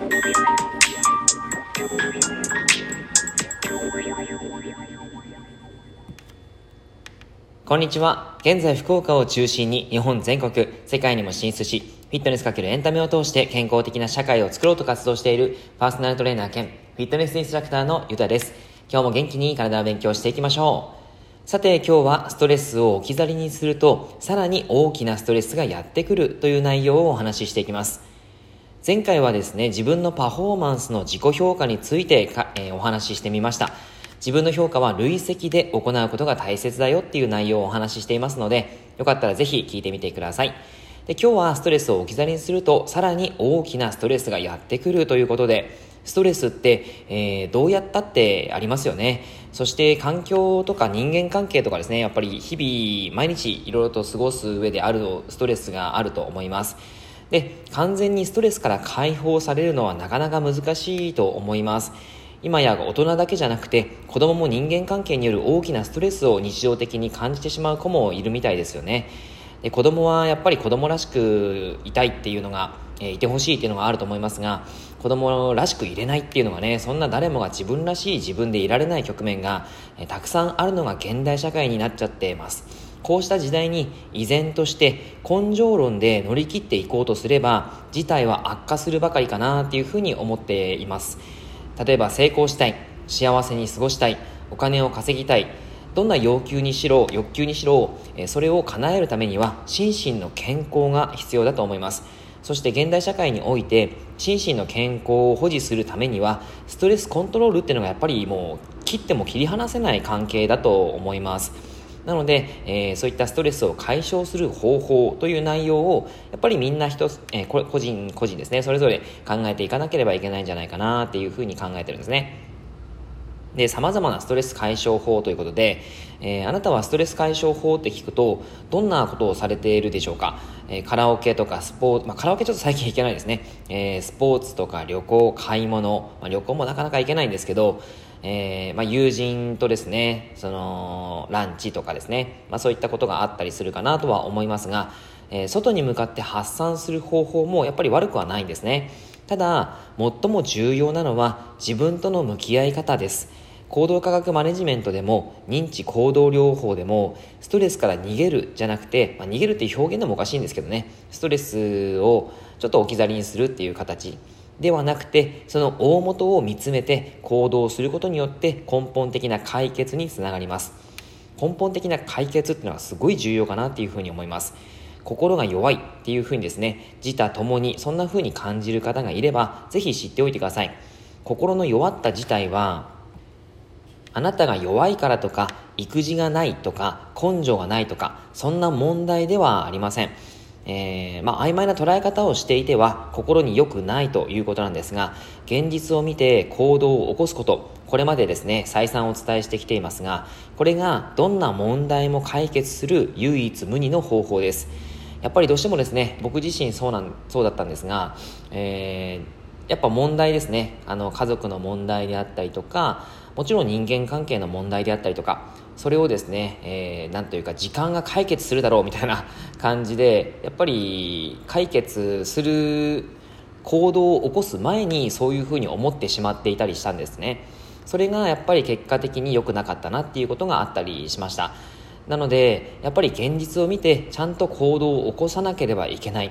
こんにちは。現在福岡を中心に日本全国、世界にも進出し、フィットネスかけるエンタメを通して健康的な社会を作ろうと活動しているパーソナルトレーナー兼フィットネスインストラクターのゆたです。今日も元気に体を勉強していきましょう。さて今日はストレスを置き去りにするとさらに大きなストレスがやってくるという内容をお話ししていきます。前回はですね、自分のパフォーマンスの自己評価についてか、えー、お話ししてみました。自分の評価は累積で行うことが大切だよっていう内容をお話ししていますので、よかったらぜひ聞いてみてください。で今日はストレスを置き去りにすると、さらに大きなストレスがやってくるということで、ストレスって、えー、どうやったってありますよね。そして環境とか人間関係とかですね、やっぱり日々毎日いろいろと過ごす上であるストレスがあると思います。で、完全にストレスから解放されるのはなかなか難しいと思います。今や大人だけじゃなくて子供も人間関係による大きなストレスを日常的に感じてしまう子もいるみたいですよねで子供はやっぱり子供らしくいたいっていうのが、えー、いてほしいっていうのがあると思いますが子供らしくいれないっていうのがねそんな誰もが自分らしい自分でいられない局面が、えー、たくさんあるのが現代社会になっちゃってますこうした時代に依然として根性論で乗り切っていこうとすれば事態は悪化するばかりかなっていうふうに思っています。例えば成功したい幸せに過ごしたいお金を稼ぎたいどんな要求にしろ欲求にしろそれを叶えるためには心身の健康が必要だと思います。そして現代社会において心身の健康を保持するためにはストレスコントロールっていうのがやっぱりもう切っても切り離せない関係だと思います。なので、えー、そういったストレスを解消する方法という内容をやっぱりみんな一つ、えー、これ個人個人ですねそれぞれ考えていかなければいけないんじゃないかなっていうふうに考えてるんですね。で、様々なストレス解消法ということで、えー、あなたはストレス解消法って聞くと、どんなことをされているでしょうか、えー、カラオケとかスポーツ、まあ、カラオケちょっと最近行けないですね。えー、スポーツとか旅行、買い物、まあ、旅行もなかなか行けないんですけど、えー、まあ、友人とですね、その、ランチとかですね、まあ、そういったことがあったりするかなとは思いますが、えー、外に向かって発散する方法もやっぱり悪くはないんですね。ただ、最も重要なのは自分との向き合い方です。行動科学マネジメントでも認知行動療法でもストレスから逃げるじゃなくて、まあ、逃げるっていう表現でもおかしいんですけどねストレスをちょっと置き去りにするっていう形ではなくてその大元を見つめて行動することによって根本的な解決につながります。根本的な解決っていうのはすごい重要かなっていうふうに思います。心が弱いっていうふうにですね自他ともにそんなふうに感じる方がいればぜひ知っておいてください。心の弱った自体はあなたが弱いからとか育児がないとか根性がないとかそんな問題ではありません。えー、まあ、曖昧な捉え方をしていては心に良くないということなんですが現実を見て行動を起こすことこれまでですね再三お伝えしてきていますがこれがどんな問題も解決する唯一無二の方法です。やっぱりどうしてもですね僕自身そうなんそうだったんですが、えー、やっぱ問題ですね。あの家族の問題であったりとかもちろん人間関係の問題であったりとかそれをですね、えー、なんというか時間が解決するだろうみたいな 感じでやっぱり解決する行動を起こす前にそういうふうに思ってしまっていたりしたんですね。それがやっぱり結果的に良くなかったなっていうことがあったりしました。なのでやっぱり現実を見てちゃんと行動を起こさなければいけない。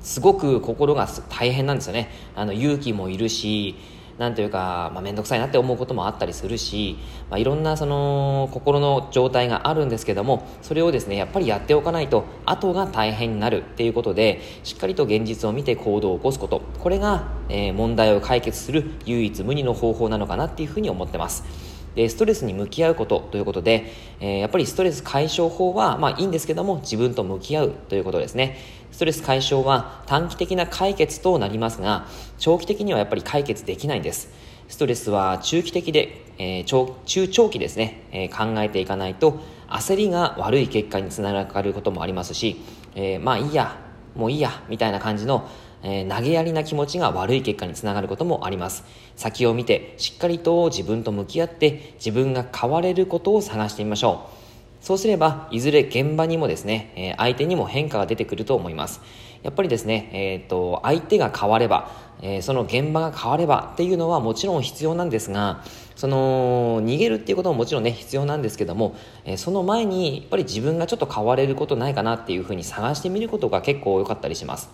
すごく心が大変なんですよね。あの勇気もいるしなんというか、まあ、めんどくさいなって思うこともあったりするし、まあ、いろんなその心の状態があるんですけどもそれをですねやっぱりやっておかないと後が大変になるっていうことでしっかりと現実を見て行動を起こすこと。これが、えー、問題を解決する唯一無二の方法なのかなっていうふうに思ってます。でストレスに向き合うことということで、えー、やっぱりストレス解消法はまあいいんですけども自分と向き合うということですね。ストレス解消は短期的な解決となりますが長期的にはやっぱり解決できないんです。ストレスは中期的で、えー、長中長期ですね、えー、考えていかないと焦りが悪い結果につながることもありますし、えー、まあいいやもういいやみたいな感じのえー、投げやりな気持ちが悪い結果につながることもあります先を見てしっかりと自分と向き合って自分が変われることを探してみましょうそうすれば、いずれ現場にもですね、えー、相手にも変化が出てくると思います。やっぱりですね、えっ、ー、と、相手が変われば、えー、その現場が変わればっていうのはもちろん必要なんですが、その、逃げるっていうことももちろんね、必要なんですけども、えー、その前に、やっぱり自分がちょっと変われることないかなっていうふうに探してみることが結構良かったりします。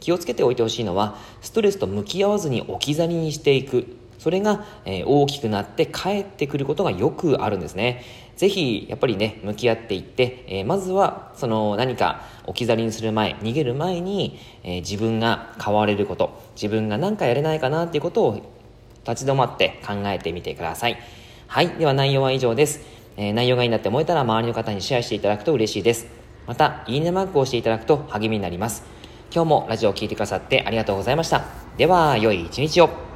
気をつけておいてほしいのは、ストレスと向き合わずに置き去りにしていく。それが、え、大きくなって帰ってくることがよくあるんですね。ぜひ、やっぱりね、向き合っていって、えー、まずは、その何か置き去りにする前、逃げる前に、えー、自分が変われること、自分が何かやれないかなっていうことを立ち止まって考えてみてください。はい。では内容は以上です。えー、内容がいいなって思えたら周りの方にシェアしていただくと嬉しいです。また、いいねマークをしていただくと励みになります。今日もラジオを聴いてくださってありがとうございました。では、良い一日を。